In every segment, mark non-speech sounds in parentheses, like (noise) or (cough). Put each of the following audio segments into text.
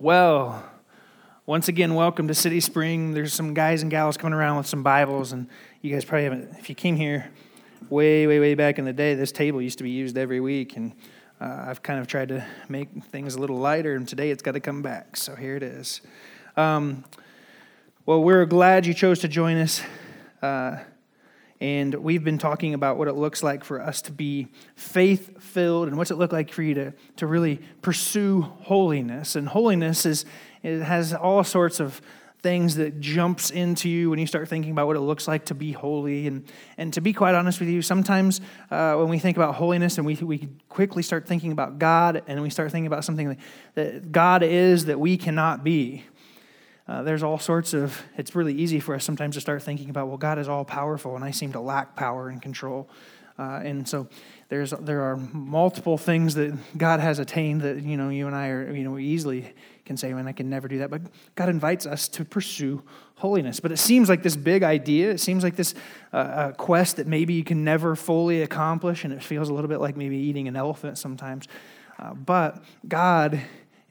Well, once again, welcome to CitySpring. There's some guys and gals coming around with some Bibles, and you guys probably haven't, if you came here way, way, way back in the day, this table used to be used every week, and uh, I've kind of tried to make things a little lighter, and today it's got to come back, so here it is. Um, well, we're glad you chose to join us. Uh, and we've been talking about what it looks like for us to be faith filled and what's it look like for you to, to really pursue holiness. And holiness is it has all sorts of things that jumps into you when you start thinking about what it looks like to be holy. And, and to be quite honest with you, sometimes uh, when we think about holiness and we, we quickly start thinking about God and we start thinking about something that God is that we cannot be. Uh, there's all sorts of, it's really easy for us sometimes to start thinking about, well, God is all powerful and I seem to lack power and control. Uh, and so there's, there are multiple things that God has attained that, you know, you and I are, you know, we easily can say, man, I can never do that. But God invites us to pursue holiness. But it seems like this big idea. It seems like this uh, quest that maybe you can never fully accomplish. And it feels a little bit like maybe eating an elephant sometimes. Uh, but God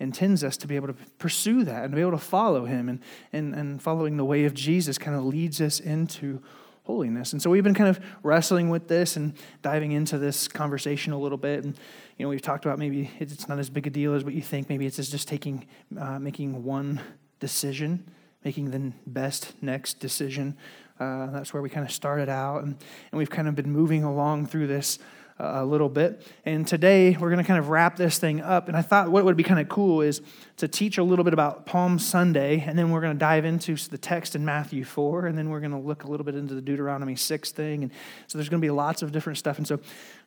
intends us to be able to pursue that and to be able to follow him. And, and, and following the way of Jesus kind of leads us into holiness. And so we've been kind of wrestling with this and diving into this conversation a little bit. And, you know, we've talked about maybe it's not as big a deal as what you think. Maybe it's just taking, uh, making one decision, making the best next decision. Uh, that's where we kind of started out. And, and we've kind of been moving along through this a little bit. And today we're going to kind of wrap this thing up. And I thought what would be kind of cool is to teach a little bit about Palm Sunday, and then we're going to dive into the text in Matthew 4, and then we're going to look a little bit into the Deuteronomy 6 thing. And so there's going to be lots of different stuff. And so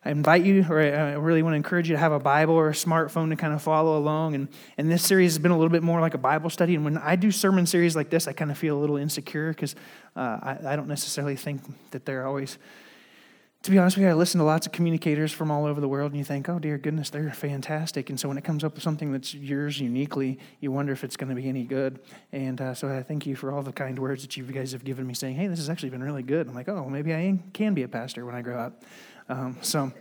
I invite you, or I really want to encourage you to have a Bible or a smartphone to kind of follow along. And, and this series has been a little bit more like a Bible study. And when I do sermon series like this, I kind of feel a little insecure because uh, I, I don't necessarily think that they're always to be honest with you, I listen to lots of communicators from all over the world, and you think, oh, dear goodness, they're fantastic. And so when it comes up with something that's yours uniquely, you wonder if it's going to be any good. And uh, so I thank you for all the kind words that you guys have given me saying, hey, this has actually been really good. I'm like, oh, maybe I can be a pastor when I grow up. Um, so.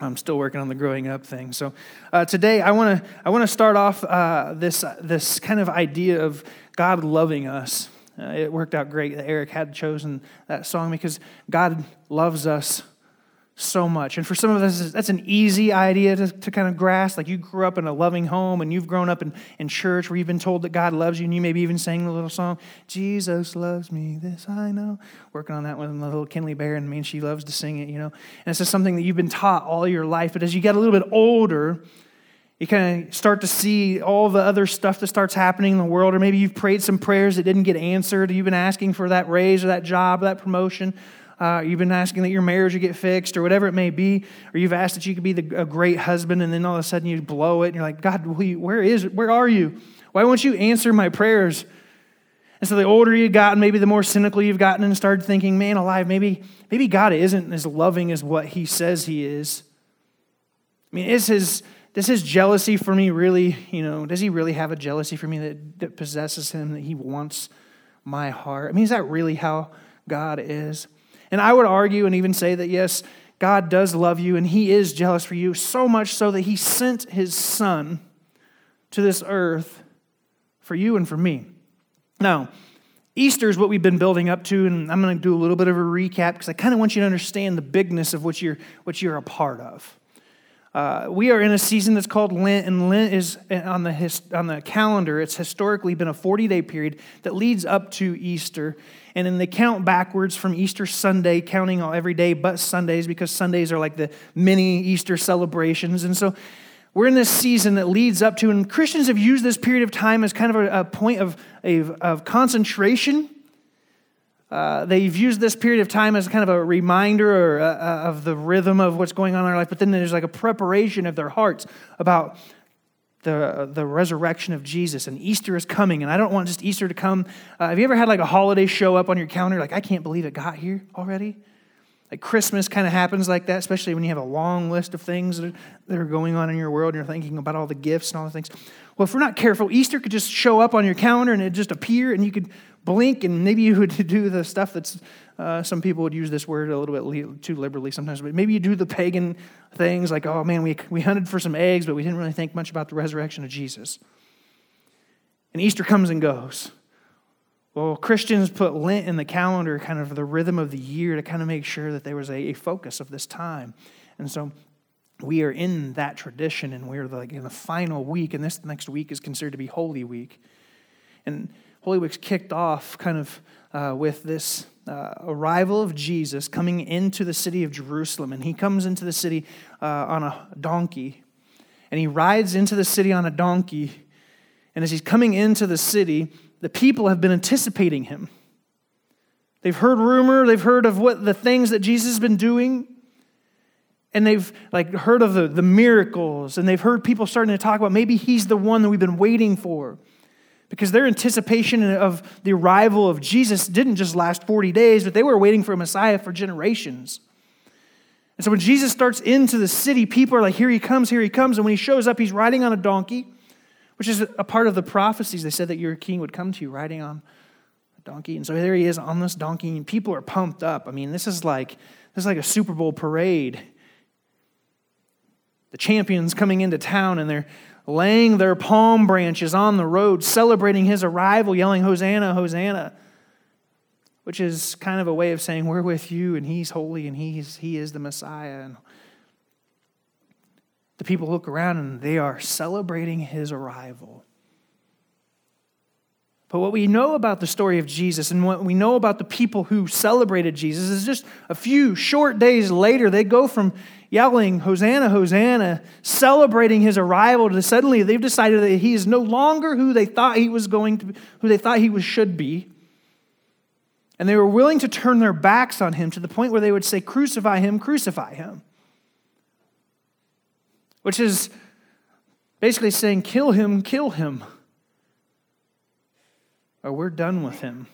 I'm still working on the growing up thing. So uh, today I want to I want to start off uh, this this kind of idea of God loving us. Uh, it worked out great that Eric had chosen that song because God loves us so much. And for some of us, that's an easy idea to, to kind of grasp. Like you grew up in a loving home and you've grown up in, in church where you've been told that God loves you, and you maybe even sang the little song, Jesus loves me, this I know. Working on that with the little Kinley Bear, and I mean, she loves to sing it, you know. And it's just something that you've been taught all your life. But as you get a little bit older, you kind of start to see all the other stuff that starts happening in the world, or maybe you've prayed some prayers that didn't get answered. You've been asking for that raise or that job or that promotion uh, you've been asking that your marriage would get fixed or whatever it may be, or you've asked that you could be the, a great husband, and then all of a sudden you blow it, and you're like, God, where is? Where are you? Why won't you answer my prayers? And so the older you've gotten, maybe the more cynical you've gotten, and started thinking, man alive, maybe, maybe God isn't as loving as what he says he is. I mean, is his, does his jealousy for me really, you know, does he really have a jealousy for me that, that possesses him, that he wants my heart? I mean, is that really how God is? And I would argue and even say that, yes, God does love you and He is jealous for you, so much so that He sent His Son to this earth for you and for me. Now, Easter is what we've been building up to, and I'm going to do a little bit of a recap because I kind of want you to understand the bigness of what you're, what you're a part of. Uh, we are in a season that's called Lent, and Lent is on the, his, on the calendar. It's historically been a 40 day period that leads up to Easter. And then they count backwards from Easter Sunday, counting all every day but Sundays, because Sundays are like the mini Easter celebrations. And so we're in this season that leads up to, and Christians have used this period of time as kind of a, a point of, of, of concentration uh, they've used this period of time as kind of a reminder uh, uh, of the rhythm of what's going on in their life, but then there's like a preparation of their hearts about the, the resurrection of Jesus. And Easter is coming, and I don't want just Easter to come. Uh, have you ever had like a holiday show up on your calendar? Like, I can't believe it got here already. Like Christmas kind of happens like that, especially when you have a long list of things that are, that are going on in your world and you're thinking about all the gifts and all the things. Well, if we're not careful, Easter could just show up on your calendar and it just appear, and you could blink, and maybe you would (laughs) do the stuff that's, uh, some people would use this word a little bit too liberally sometimes, but maybe you do the pagan things like, oh man, we, we hunted for some eggs, but we didn't really think much about the resurrection of Jesus. And Easter comes and goes. Well, Christians put Lent in the calendar, kind of the rhythm of the year, to kind of make sure that there was a, a focus of this time. And so we are in that tradition, and we're like in the final week, and this next week is considered to be Holy Week. And Holy Week's kicked off kind of uh, with this uh, arrival of Jesus coming into the city of Jerusalem. And he comes into the city uh, on a donkey, and he rides into the city on a donkey. And as he's coming into the city, the people have been anticipating him. They've heard rumor, they've heard of what the things that Jesus has been doing. And they've like heard of the, the miracles, and they've heard people starting to talk about maybe he's the one that we've been waiting for. Because their anticipation of the arrival of Jesus didn't just last 40 days, but they were waiting for a Messiah for generations. And so when Jesus starts into the city, people are like, here he comes, here he comes. And when he shows up, he's riding on a donkey which is a part of the prophecies. They said that your king would come to you riding on a donkey. And so there he is on this donkey, and people are pumped up. I mean, this is like this is like a Super Bowl parade. The champions coming into town and they're laying their palm branches on the road, celebrating his arrival, yelling, Hosanna, Hosanna, which is kind of a way of saying, We're with you, and he's holy, and he's, he is the Messiah. And the people look around and they are celebrating his arrival. But what we know about the story of Jesus and what we know about the people who celebrated Jesus is just a few short days later, they go from yelling, Hosanna, Hosanna, celebrating his arrival to suddenly they've decided that he is no longer who they thought he was going to who they thought he was, should be. And they were willing to turn their backs on him to the point where they would say, Crucify him, crucify him which is basically saying, kill him, kill him, or we're done with him.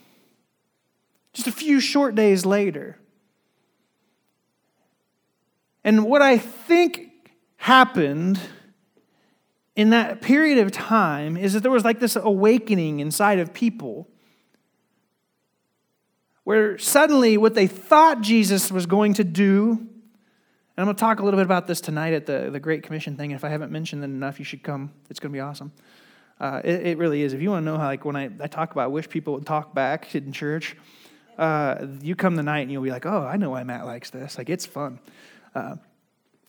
Just a few short days later. And what I think happened in that period of time is that there was like this awakening inside of people where suddenly what they thought Jesus was going to do and I'm going to talk a little bit about this tonight at the, the Great Commission thing. If I haven't mentioned it enough, you should come. It's going to be awesome. Uh, it, it, really is. If you want to know how, like, when I, I talk about, I wish people would talk back in church, uh, you come tonight and you'll be like, oh, I know why Matt likes this. Like, it's fun. Uh,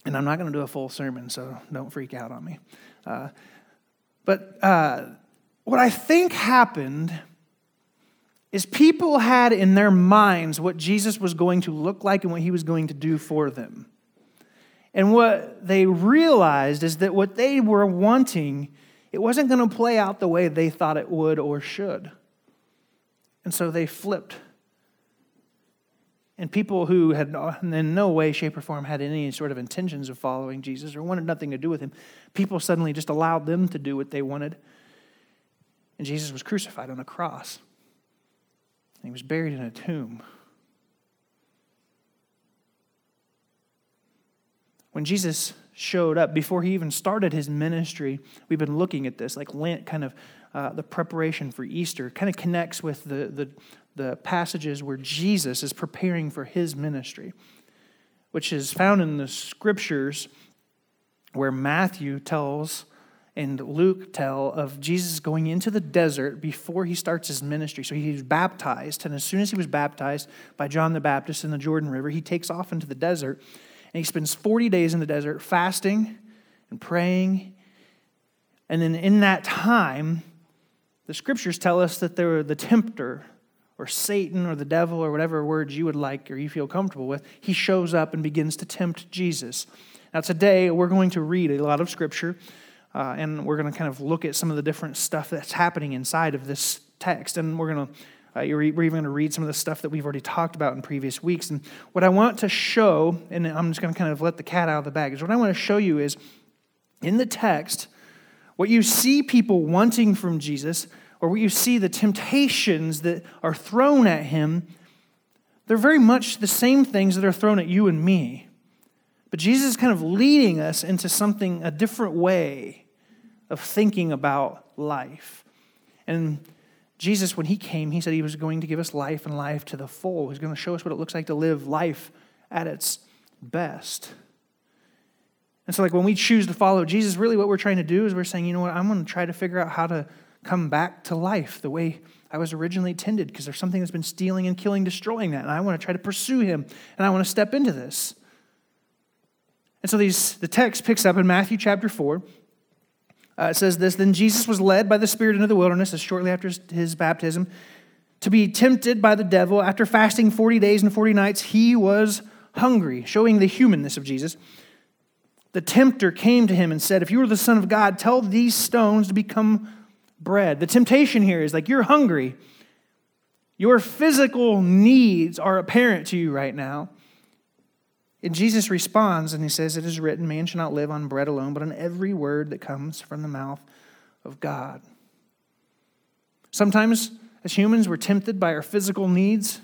and I'm not going to do a full sermon, so don't freak out on me. Uh, but uh, what I think happened is people had in their minds what Jesus was going to look like and what he was going to do for them. And what they realized is that what they were wanting, it wasn't going to play out the way they thought it would or should. And so they flipped. And people who had in no way, shape, or form had any sort of intentions of following Jesus or wanted nothing to do with him, people suddenly just allowed them to do what they wanted. And Jesus was crucified on a cross. And he was buried in a tomb. when Jesus showed up, before he even started his ministry, we've been looking at this, like Lent, kind of uh, the preparation for Easter, kind of connects with the, the, the passages where Jesus is preparing for his ministry, which is found in the scriptures where Matthew tells and Luke tell of Jesus going into the desert before he starts his ministry. So he's baptized, and as soon as he was baptized by John the Baptist in the Jordan River, he takes off into the desert and he spends 40 days in the desert fasting and praying. And then in that time, the scriptures tell us that there, the tempter, or Satan, or the devil, or whatever words you would like or you feel comfortable with, he shows up and begins to tempt Jesus. Now, today, we're going to read a lot of scripture, uh, and we're going to kind of look at some of the different stuff that's happening inside of this text. And we're going to uh, we're even going to read some of the stuff that we've already talked about in previous weeks. And what I want to show, and I'm just going to kind of let the cat out of the bag, is what I want to show you is in the text, what you see people wanting from Jesus, or what you see the temptations that are thrown at him, they're very much the same things that are thrown at you and me. But Jesus is kind of leading us into something, a different way of thinking about life. And Jesus, when he came, he said he was going to give us life and life to the full. He's going to show us what it looks like to live life at its best. And so, like, when we choose to follow Jesus, really what we're trying to do is we're saying, you know what, I'm going to try to figure out how to come back to life the way I was originally intended because there's something that's been stealing and killing, destroying that. And I want to try to pursue him and I want to step into this. And so these, the text picks up in Matthew chapter 4. Uh, it says this Then Jesus was led by the Spirit into the wilderness, as shortly after his, his baptism, to be tempted by the devil. After fasting 40 days and 40 nights, he was hungry, showing the humanness of Jesus. The tempter came to him and said, If you are the Son of God, tell these stones to become bread. The temptation here is like you're hungry. Your physical needs are apparent to you right now. And Jesus responds and he says, It is written, man shall not live on bread alone, but on every word that comes from the mouth of God. Sometimes, as humans, we're tempted by our physical needs,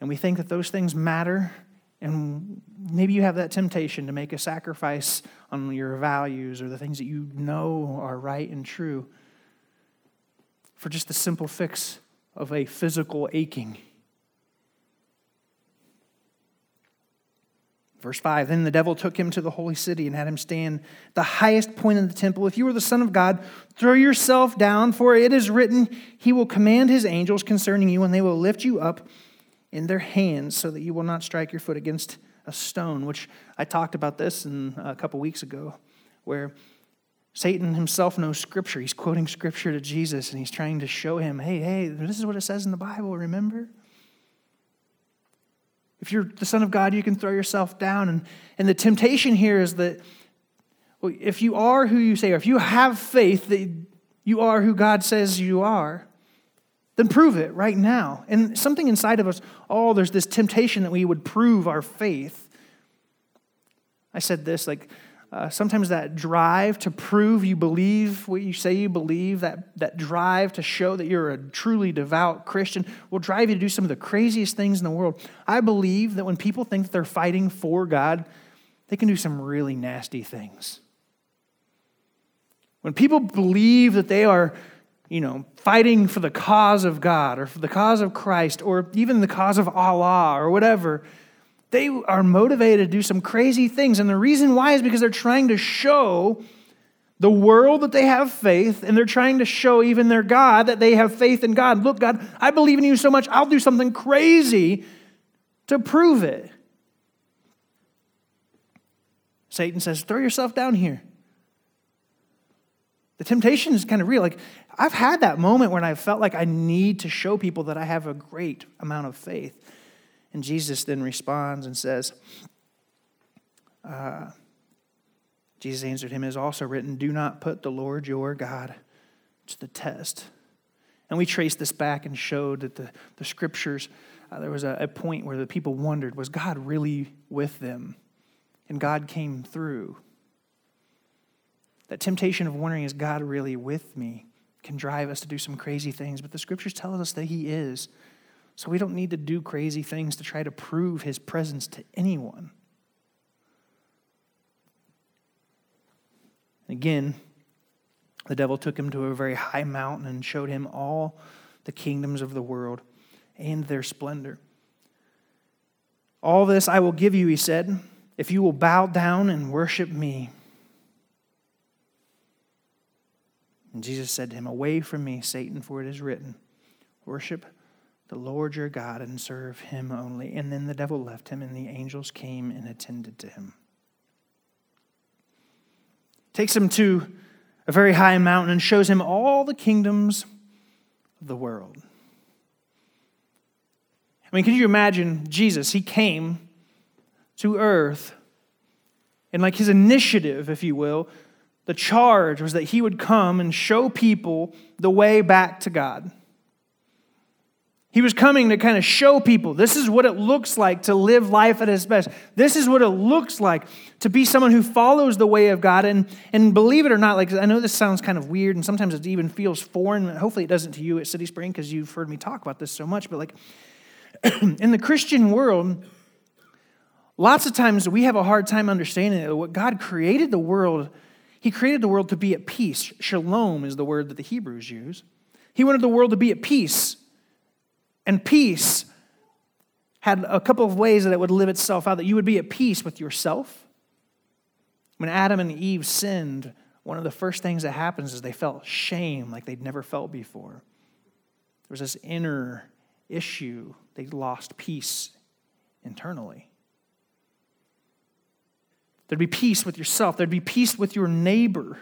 and we think that those things matter. And maybe you have that temptation to make a sacrifice on your values or the things that you know are right and true for just the simple fix of a physical aching. Verse 5 Then the devil took him to the holy city and had him stand the highest point in the temple. If you are the Son of God, throw yourself down, for it is written, He will command His angels concerning you, and they will lift you up in their hands so that you will not strike your foot against a stone. Which I talked about this in uh, a couple weeks ago, where Satan himself knows Scripture. He's quoting Scripture to Jesus, and he's trying to show him, hey, hey, this is what it says in the Bible, remember? If you're the Son of God, you can throw yourself down. And, and the temptation here is that well, if you are who you say, or if you have faith that you are who God says you are, then prove it right now. And something inside of us, oh, there's this temptation that we would prove our faith. I said this like, uh, sometimes that drive to prove you believe what you say you believe, that, that drive to show that you're a truly devout Christian, will drive you to do some of the craziest things in the world. I believe that when people think that they're fighting for God, they can do some really nasty things. When people believe that they are, you know, fighting for the cause of God or for the cause of Christ or even the cause of Allah or whatever, they are motivated to do some crazy things. And the reason why is because they're trying to show the world that they have faith, and they're trying to show even their God that they have faith in God. Look, God, I believe in you so much, I'll do something crazy to prove it. Satan says, throw yourself down here. The temptation is kind of real. Like, I've had that moment when I felt like I need to show people that I have a great amount of faith. And Jesus then responds and says, uh, Jesus answered him, It is also written, Do not put the Lord your God to the test. And we traced this back and showed that the, the scriptures, uh, there was a, a point where the people wondered, Was God really with them? And God came through. That temptation of wondering, Is God really with me? can drive us to do some crazy things, but the scriptures tell us that He is. So we don't need to do crazy things to try to prove his presence to anyone. Again, the devil took him to a very high mountain and showed him all the kingdoms of the world and their splendor. All this I will give you, he said, if you will bow down and worship me. And Jesus said to him, Away from me, Satan, for it is written, Worship the Lord your God and serve him only. And then the devil left him, and the angels came and attended to him. Takes him to a very high mountain and shows him all the kingdoms of the world. I mean, can you imagine Jesus? He came to earth, and like his initiative, if you will, the charge was that he would come and show people the way back to God. He was coming to kind of show people this is what it looks like to live life at its best. This is what it looks like to be someone who follows the way of God. And, and believe it or not, like I know this sounds kind of weird and sometimes it even feels foreign. Hopefully it doesn't to you at CitySpring because you've heard me talk about this so much. But like (clears throat) in the Christian world, lots of times we have a hard time understanding that what God created the world, He created the world to be at peace. Shalom is the word that the Hebrews use. He wanted the world to be at peace and peace had a couple of ways that it would live itself out that you would be at peace with yourself. When Adam and Eve sinned, one of the first things that happens is they felt shame like they'd never felt before. There was this inner issue. They lost peace internally. There'd be peace with yourself. There'd be peace with your neighbor,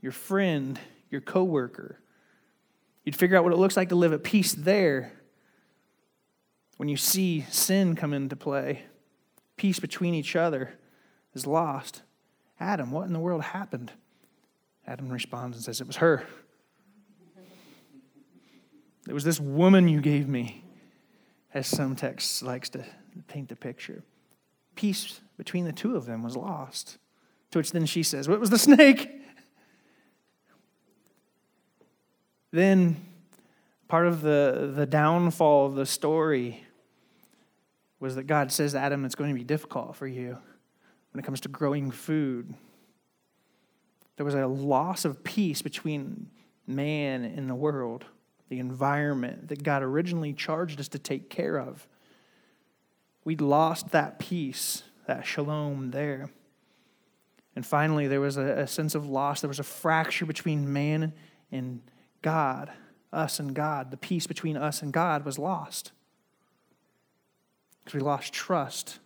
your friend, your coworker. You'd figure out what it looks like to live at peace there. When you see sin come into play, peace between each other is lost. Adam, what in the world happened? Adam responds and says, It was her. It was this woman you gave me, as some text likes to paint the picture. Peace between the two of them was lost. To which then she says, What was the snake? Then part of the, the downfall of the story was that God says, Adam, it's going to be difficult for you when it comes to growing food. There was a loss of peace between man and the world, the environment that God originally charged us to take care of. We'd lost that peace, that shalom there. And finally, there was a, a sense of loss. There was a fracture between man and God, us and God. The peace between us and God was lost because we lost trust.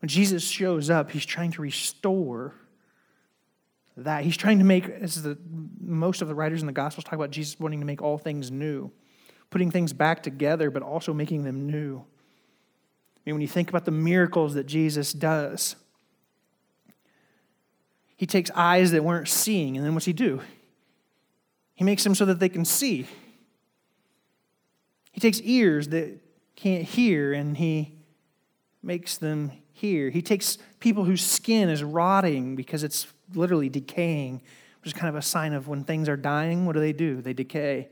When Jesus shows up, he's trying to restore that. He's trying to make, as the, most of the writers in the Gospels talk about Jesus wanting to make all things new, putting things back together, but also making them new. Mean, when you think about the miracles that Jesus does, he takes eyes that weren't seeing, and then what's he do? He makes them so that they can see. He takes ears that can't hear, and he makes them hear. He takes people whose skin is rotting because it's literally decaying, which is kind of a sign of when things are dying, what do they do? They decay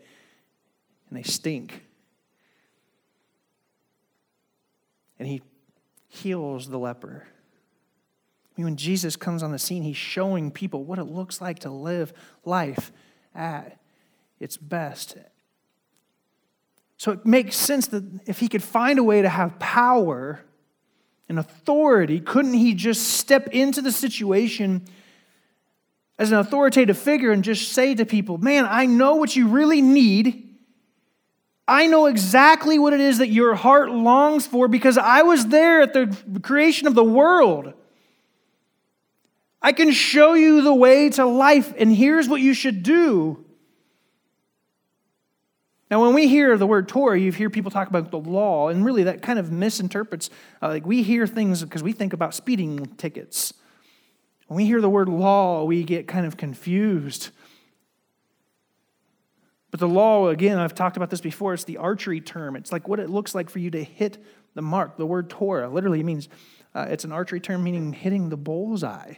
and they stink. And he heals the leper. I mean, when Jesus comes on the scene, he's showing people what it looks like to live life at its best. So it makes sense that if he could find a way to have power and authority, couldn't he just step into the situation as an authoritative figure and just say to people, Man, I know what you really need. I know exactly what it is that your heart longs for because I was there at the creation of the world. I can show you the way to life, and here's what you should do. Now, when we hear the word Torah, you hear people talk about the law, and really that kind of misinterprets. Uh, like we hear things because we think about speeding tickets. When we hear the word law, we get kind of confused. But the law, again, I've talked about this before, it's the archery term. It's like what it looks like for you to hit the mark. The word Torah literally means uh, it's an archery term meaning hitting the bullseye.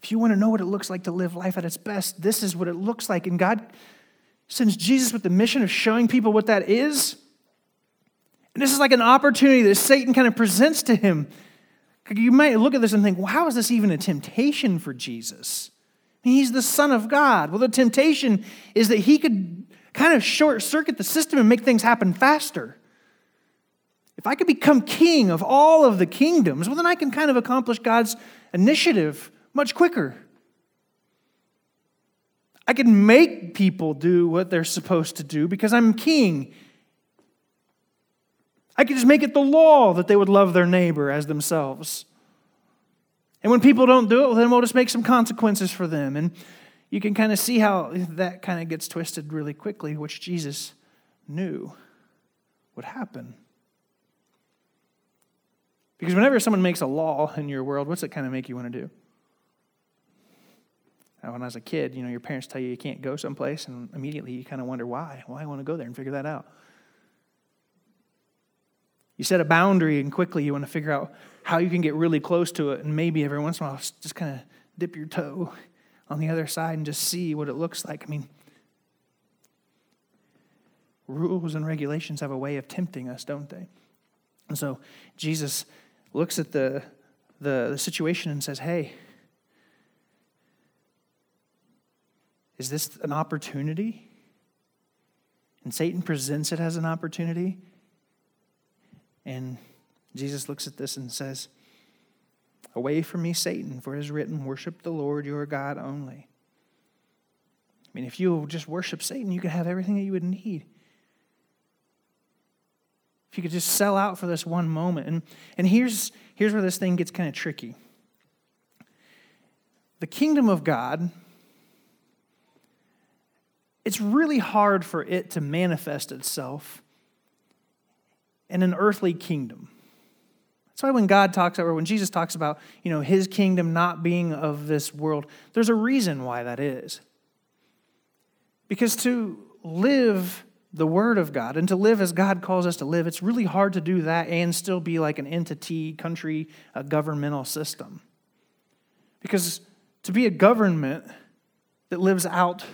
If you want to know what it looks like to live life at its best, this is what it looks like. And God sends Jesus with the mission of showing people what that is. And this is like an opportunity that Satan kind of presents to him. You might look at this and think, well, how is this even a temptation for Jesus? He's the Son of God. Well, the temptation is that he could kind of short circuit the system and make things happen faster. If I could become king of all of the kingdoms, well, then I can kind of accomplish God's initiative much quicker. I can make people do what they're supposed to do because I'm king. I could just make it the law that they would love their neighbor as themselves. And when people don't do it, well, then we'll just make some consequences for them. And you can kind of see how that kind of gets twisted really quickly, which Jesus knew would happen. Because whenever someone makes a law in your world, what's it kind of make you want to do? When I was a kid, you know, your parents tell you you can't go someplace, and immediately you kind of wonder why. Why I want to go there and figure that out. You set a boundary, and quickly you want to figure out how you can get really close to it, and maybe every once in a while just kind of dip your toe on the other side and just see what it looks like. I mean, rules and regulations have a way of tempting us, don't they? And so Jesus looks at the, the, the situation and says, Hey, Is this an opportunity? And Satan presents it as an opportunity. And Jesus looks at this and says, Away from me, Satan, for it is written, Worship the Lord your God only. I mean, if you just worship Satan, you could have everything that you would need. If you could just sell out for this one moment. And, and here's, here's where this thing gets kind of tricky. The kingdom of God, it's really hard for it to manifest itself in an earthly kingdom. That's why when God talks or when Jesus talks about, you know, his kingdom not being of this world, there's a reason why that is. Because to live the word of God and to live as God calls us to live, it's really hard to do that and still be like an entity, country, a governmental system. Because to be a government that lives out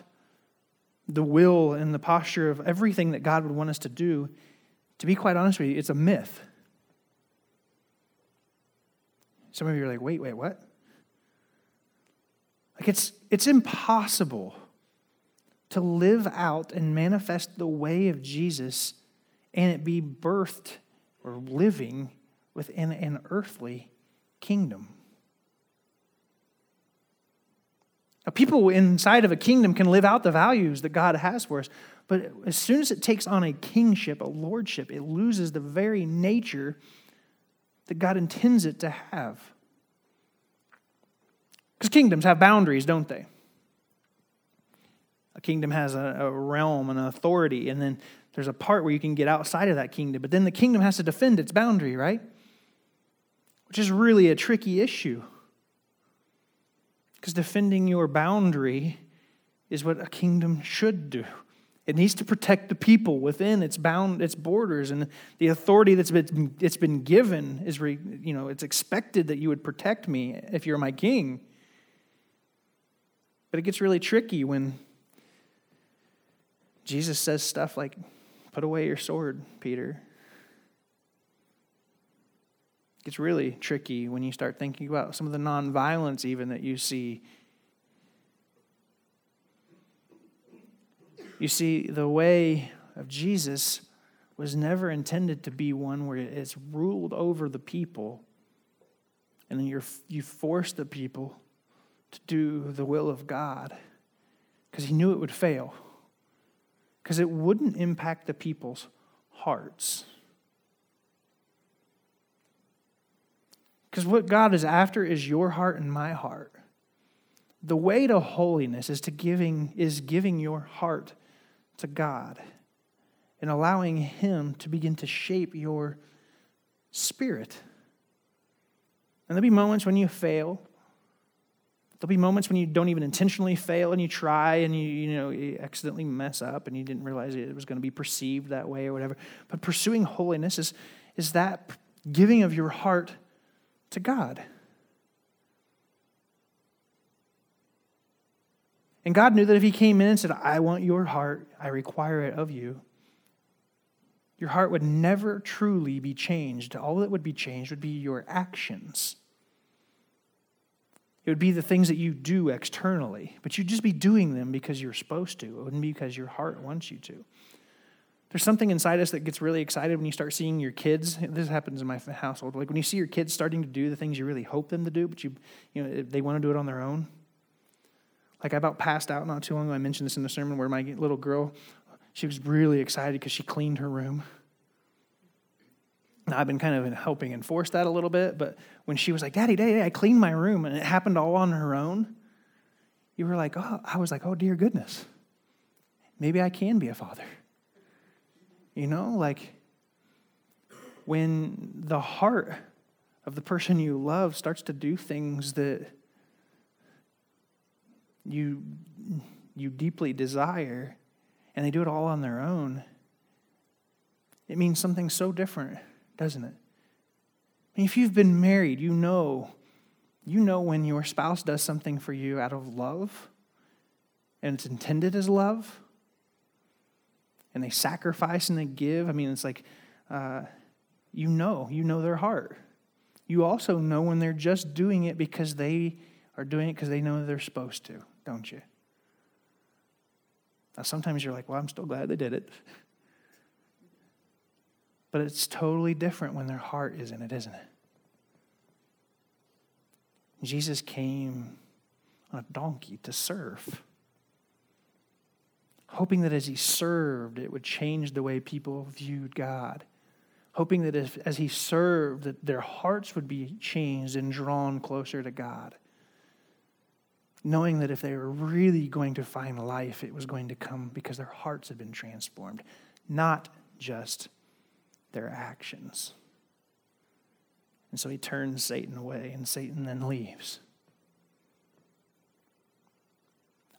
the will and the posture of everything that God would want us to do, to be quite honest with you, it's a myth. Some of you are like, wait, wait, what? Like it's it's impossible to live out and manifest the way of Jesus and it be birthed or living within an earthly kingdom. People inside of a kingdom can live out the values that God has for us, but as soon as it takes on a kingship, a lordship, it loses the very nature that God intends it to have. Because kingdoms have boundaries, don't they? A kingdom has a, a realm and an authority, and then there's a part where you can get outside of that kingdom, but then the kingdom has to defend its boundary, right? Which is really a tricky issue. Because defending your boundary is what a kingdom should do. It needs to protect the people within its bound its borders and the authority that's been it's been given is re, you know it's expected that you would protect me if you're my king. But it gets really tricky when Jesus says stuff like, Put away your sword, Peter. It gets really tricky when you start thinking about some of the nonviolence, even that you see. You see, the way of Jesus was never intended to be one where it's ruled over the people and then you're, you force the people to do the will of God because he knew it would fail because it wouldn't impact the people's hearts. Because what God is after is your heart and my heart. The way to holiness is to giving is giving your heart to God and allowing him to begin to shape your spirit. And there'll be moments when you fail. There'll be moments when you don't even intentionally fail and you try and you, you know, you accidentally mess up and you didn't realize it was going to be perceived that way or whatever. But pursuing holiness is, is that giving of your heart to God. And God knew that if He came in and said, I want your heart, I require it of you, your heart would never truly be changed. All that would be changed would be your actions. It would be the things that you do externally, but you'd just be doing them because you're supposed to. It wouldn't be because your heart wants you to. There's something inside us that gets really excited when you start seeing your kids. This happens in my household. Like when you see your kids starting to do the things you really hope them to do, but you, you know, they want to do it on their own. Like I about passed out not too long ago. I mentioned this in the sermon where my little girl, she was really excited because she cleaned her room. Now, I've been kind of helping enforce that a little bit, but when she was like, Daddy, Daddy, I cleaned my room and it happened all on her own, you were like, Oh, I was like, Oh, dear goodness. Maybe I can be a father. You know, like when the heart of the person you love starts to do things that you, you deeply desire and they do it all on their own, it means something so different doesn't it? I mean, if you've been married, you know, you know when your spouse does something for you out of love and it's intended as love and they sacrifice and they give. I mean, it's like, uh, you know, you know their heart. You also know when they're just doing it because they are doing it because they know they're supposed to, don't you? Now, sometimes you're like, well, I'm still glad they did it. (laughs) But it's totally different when their heart is in it, isn't it? Jesus came on a donkey to serve, hoping that as he served, it would change the way people viewed God. Hoping that if, as he served, that their hearts would be changed and drawn closer to God. Knowing that if they were really going to find life, it was going to come because their hearts had been transformed, not just their actions. And so he turns Satan away, and Satan then leaves.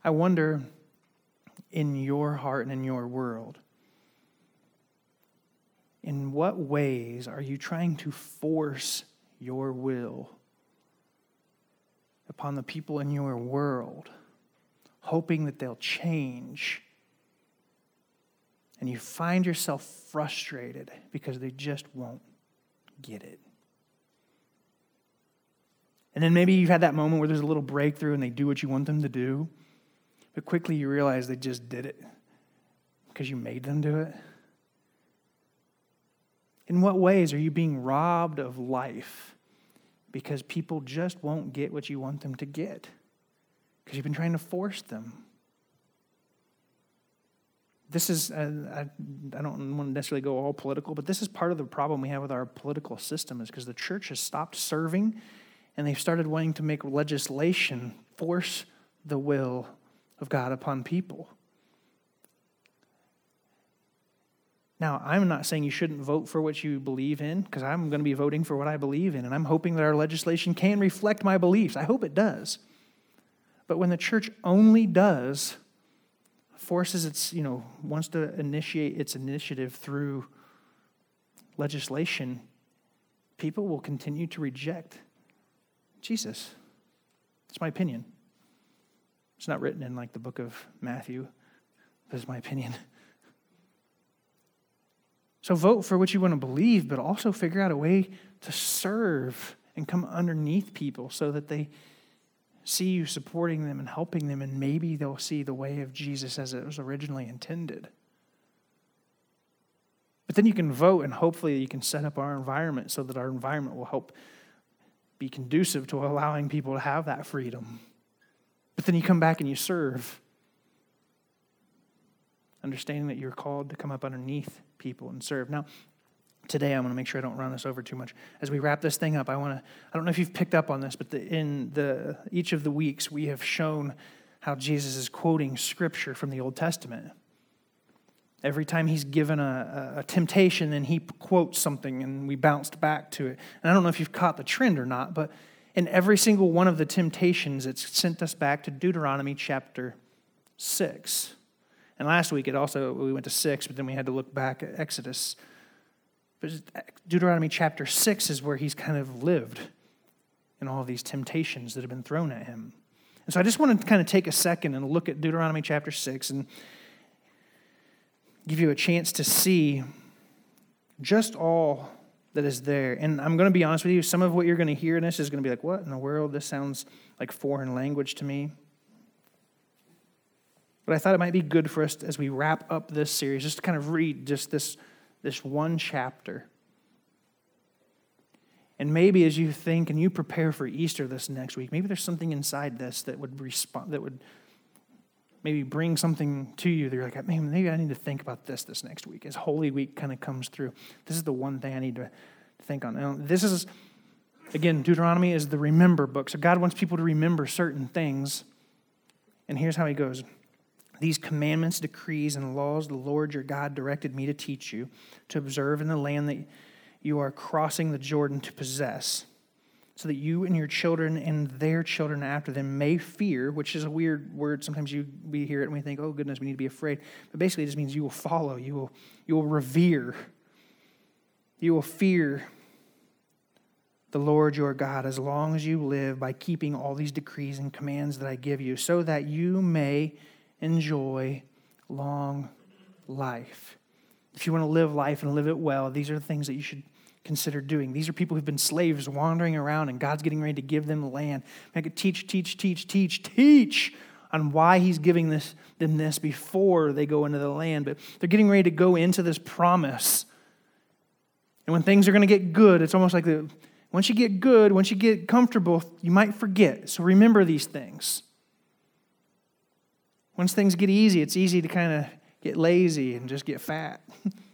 I wonder in your heart and in your world, in what ways are you trying to force your will upon the people in your world, hoping that they'll change? And you find yourself frustrated because they just won't get it. And then maybe you've had that moment where there's a little breakthrough and they do what you want them to do, but quickly you realize they just did it because you made them do it. In what ways are you being robbed of life because people just won't get what you want them to get? Because you've been trying to force them. This is, uh, I, I don't want to necessarily go all political, but this is part of the problem we have with our political system is because the church has stopped serving and they've started wanting to make legislation force the will of God upon people. Now, I'm not saying you shouldn't vote for what you believe in, because I'm going to be voting for what I believe in, and I'm hoping that our legislation can reflect my beliefs. I hope it does. But when the church only does, forces its, you know, wants to initiate its initiative through legislation, people will continue to reject Jesus. It's my opinion. It's not written in like the book of Matthew, but it's my opinion. So vote for what you want to believe, but also figure out a way to serve and come underneath people so that they see you supporting them and helping them, and maybe they'll see the way of Jesus as it was originally intended. But then you can vote, and hopefully, you can set up our environment so that our environment will help be conducive to allowing people to have that freedom. But then you come back and you serve, understanding that you're called to come up underneath people and serve. Now, today I'm going to make sure I don't run this over too much. As we wrap this thing up, I want to I don't know if you've picked up on this, but the, in the each of the weeks we have shown how Jesus is quoting scripture from the Old Testament. Every time he's given a, a, temptation, then he quotes something and we bounced back to it. And I don't know if you've caught the trend or not, but in every single one of the temptations, it's sent us back to Deuteronomy chapter 6. And last week it also, we went to 6, but then we had to look back at Exodus. But uh, Deuteronomy chapter 6 is where he's kind of lived in all of these temptations that have been thrown at him. And so I just want to kind of take a second and look at Deuteronomy chapter 6 and give you a chance to see just all that is there. And I'm going to be honest with you, some of what you're going to hear in this is going to be like, what in the world? This sounds like foreign language to me. But I thought it might be good for us as we wrap up this series just to kind of read just this, this one chapter. And maybe as you think and you prepare for Easter this next week, maybe there's something inside this that would respond that would maybe bring something to you that you're like, man, maybe I need to think about this this next week. As Holy Week kind of comes through, this is the one thing I need to think on. Now, this is, again, Deuteronomy is the remember book. So God wants people to remember certain things. And here's how he goes These commandments, decrees, and laws the Lord your God directed me to teach you, to observe in the land that you are crossing the Jordan to possess so that you and your children and their children after them may fear, which is a weird word. Sometimes you, we hear it and we think, oh, goodness, we need to be afraid. But basically, it just means you will follow, you will, you will revere, you will fear the Lord your God as long as you live by keeping all these decrees and commands that I give you, so that you may enjoy long life. If you want to live life and live it well, these are the things that you should consider doing. These are people who've been slaves wandering around, and God's getting ready to give them the land. I could teach, teach, teach, teach, teach on why He's giving this, them this before they go into the land. But they're getting ready to go into this promise. And when things are going to get good, it's almost like the, Once you get good, once you get comfortable, you might forget. So remember these things. Once things get easy, it's easy to kind of get lazy and just get fat. (laughs)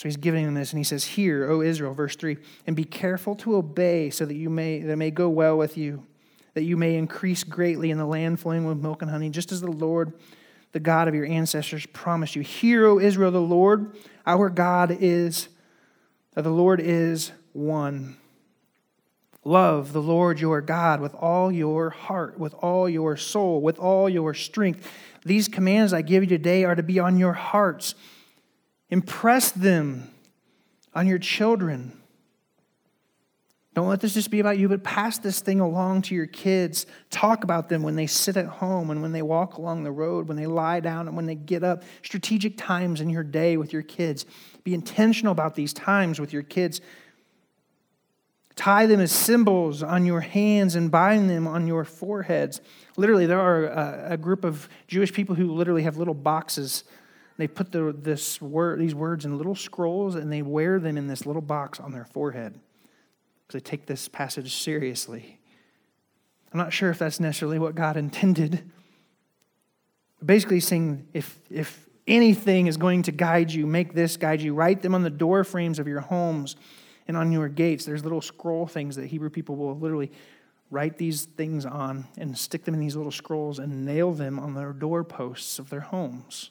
so he's giving them this, and he says, Hear, O Israel, verse 3, and be careful to obey so that you may that may go well with you, that you may increase greatly in the land flowing with milk and honey, just as the Lord, the God of your ancestors, promised you. Hear, O Israel, the Lord, our God is, that the Lord is one. Love the Lord your God with all your heart, with all your soul, with all your strength. These commands I give you today are to be on your hearts. Impress them on your children. Don't let this just be about you, but pass this thing along to your kids. Talk about them when they sit at home and when they walk along the road, when they lie down and when they get up. Strategic times in your day with your kids. Be intentional about these times with your kids. Tie them as symbols on your hands and bind them on your foreheads. Literally, there are a, group of Jewish people who literally have little boxes. They put the, this word, these words in little scrolls and they wear them in this little box on their forehead because they take this passage seriously. I'm not sure if that's necessarily what God intended. Basically, saying if, if anything is going to guide you, make this guide you. Write them on the door frames of your homes and on your gates, there's little scroll things that Hebrew people will literally write these things on and stick them in these little scrolls and nail them on their doorposts of their homes.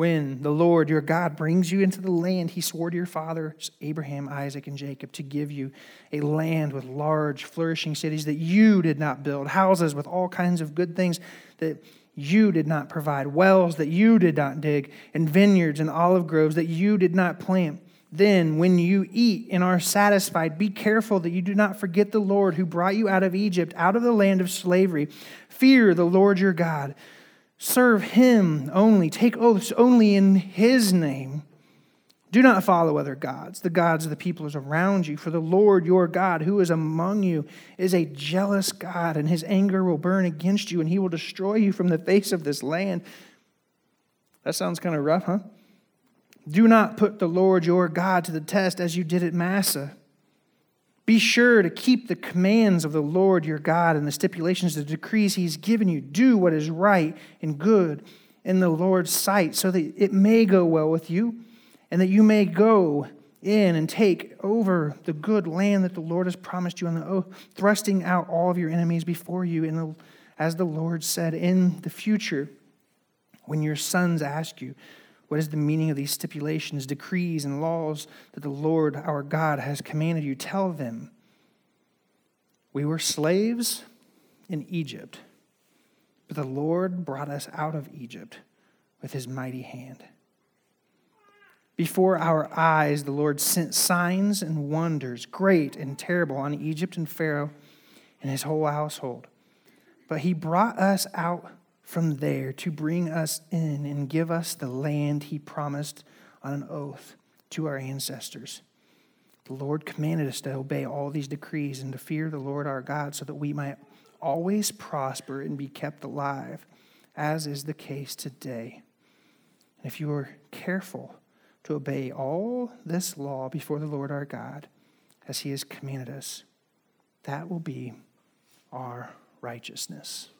When the Lord your God brings you into the land he swore to your fathers, Abraham, Isaac, and Jacob, to give you a land with large, flourishing cities that you did not build, houses with all kinds of good things that you did not provide, wells that you did not dig, and vineyards and olive groves that you did not plant. Then, when you eat and are satisfied, be careful that you do not forget the Lord who brought you out of Egypt, out of the land of slavery. Fear the Lord your God. Serve him only. Take oaths only in his name do not follow other gods, the gods of the peoples around you, for the Lord your God, who is among you, is a jealous God, and his anger will burn against you, and he will destroy you from the face of this land. That sounds kind of rough, huh? Do not put the Lord your God to the test as you did at Massah. Be sure to keep the commands of the Lord your God and the stipulations, the decrees he's given you. Do what is right and good in the Lord's sight, so that it may go well with you and that you may go in and take over the good land that the Lord has promised you on the oath, thrusting out all of your enemies before you, the, as the Lord said, in the future, when your sons ask you, what is the meaning of these stipulations, decrees, and laws that the Lord our God has commanded you? Tell them, we were slaves in Egypt, but the Lord brought us out of Egypt with his mighty hand. Before our eyes, the Lord sent signs and wonders, great and terrible, on Egypt and Pharaoh and his whole household. But he brought us out from there to bring us in and give us the land he promised on an oath to our ancestors. The Lord commanded us to obey all these decrees and to fear the Lord our God so that we might always prosper and be kept alive, as is the case today. And if you are careful, to obey all this law before the Lord our God as he has commanded us. That will be our righteousness.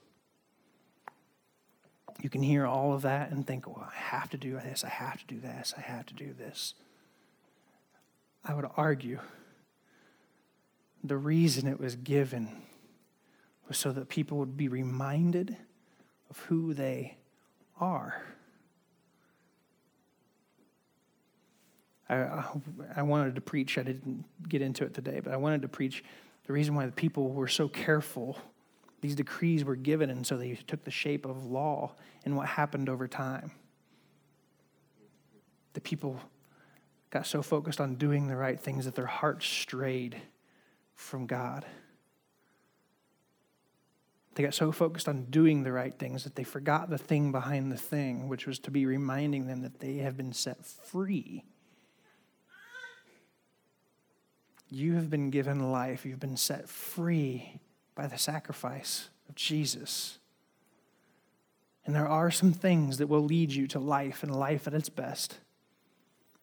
You can hear all of that and think, well, I have to do this, I have to do this, I have to do this. I would argue the reason it was given was so that people would be reminded of who they are. I, I wanted to preach, I didn't get into it today, but I wanted to preach the reason why the people were so careful. These decrees were given, and so they took the shape of law and what happened over time. The people got so focused on doing the right things that their hearts strayed from God. They got so focused on doing the right things that they forgot the thing behind the thing, which was to be reminding them that they have been set free You have been given life. You've been set free by the sacrifice of Jesus. And there are some things that will lead you to life and life at its best.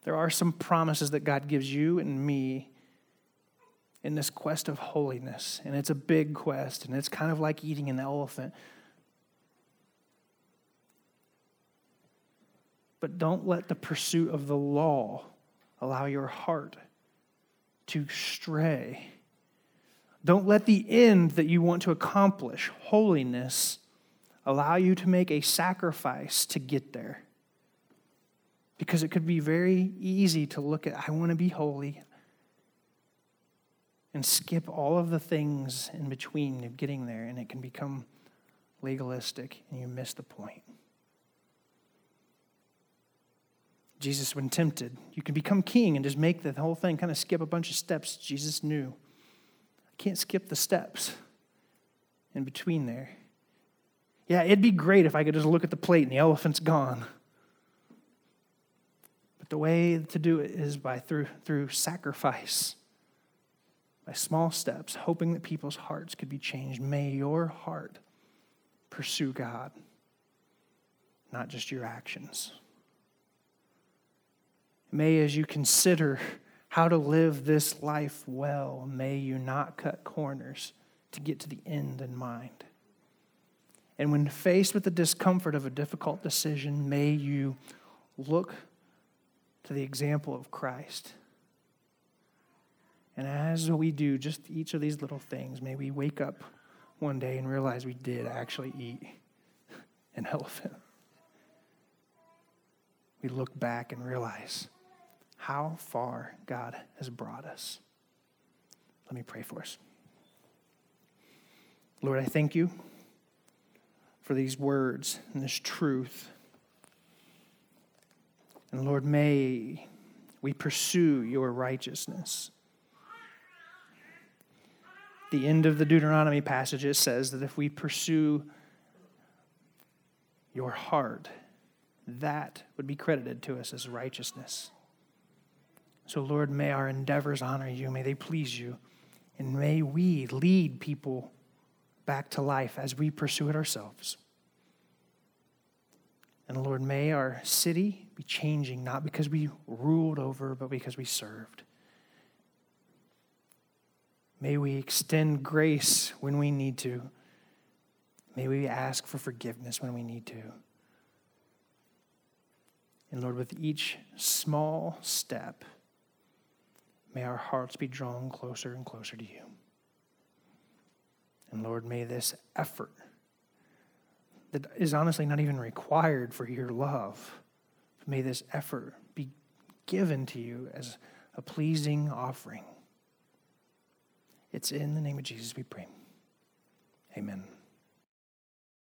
there are some promises that God gives you and me in this quest of holiness. And it's a big quest, and it's kind of like eating an elephant. But don't let the pursuit of the law allow your heart to stray. Don't let the end that you want to accomplish, holiness, allow you to make a sacrifice to get there. Because it could be very easy to look at, I want to be holy, and skip all of the things in between of getting there, and it can become legalistic, and you miss the point. Jesus, when tempted, you can become king and just make the whole thing kind of skip a bunch of steps. Jesus knew. Can't skip the steps in between there. Yeah, it'd be great if I could just look at the plate and the elephant's gone. But the way to do it is by through, through sacrifice, by small steps, hoping that people's hearts could be changed. May your heart pursue God, not just your actions. May, as you consider how to live this life well, may you not cut corners to get to the end in mind. And when faced with the discomfort of a difficult decision, may you look to the example of Christ. And as we do just each of these little things, may we wake up one day and realize we did actually eat an (laughs) elephant. We look back and realize how far God has brought us. Let me pray for us. Lord, I thank you for these words and this truth. And Lord, may we pursue your righteousness. The end of the Deuteronomy passages says that if we pursue your heart, that would be credited to us as righteousness. So, Lord, may our endeavors honor you, may they please you, and may we lead people back to life as we pursue it ourselves. And Lord, may our city be changing, not because we ruled over, but because we served. May we extend grace when we need to. May we ask for forgiveness when we need to. And Lord, with each small step, May our hearts be drawn closer and closer to you. And Lord, may this effort that is honestly not even required for your love, may this effort be given to you as a pleasing offering. It's in the name of Jesus we pray. Amen.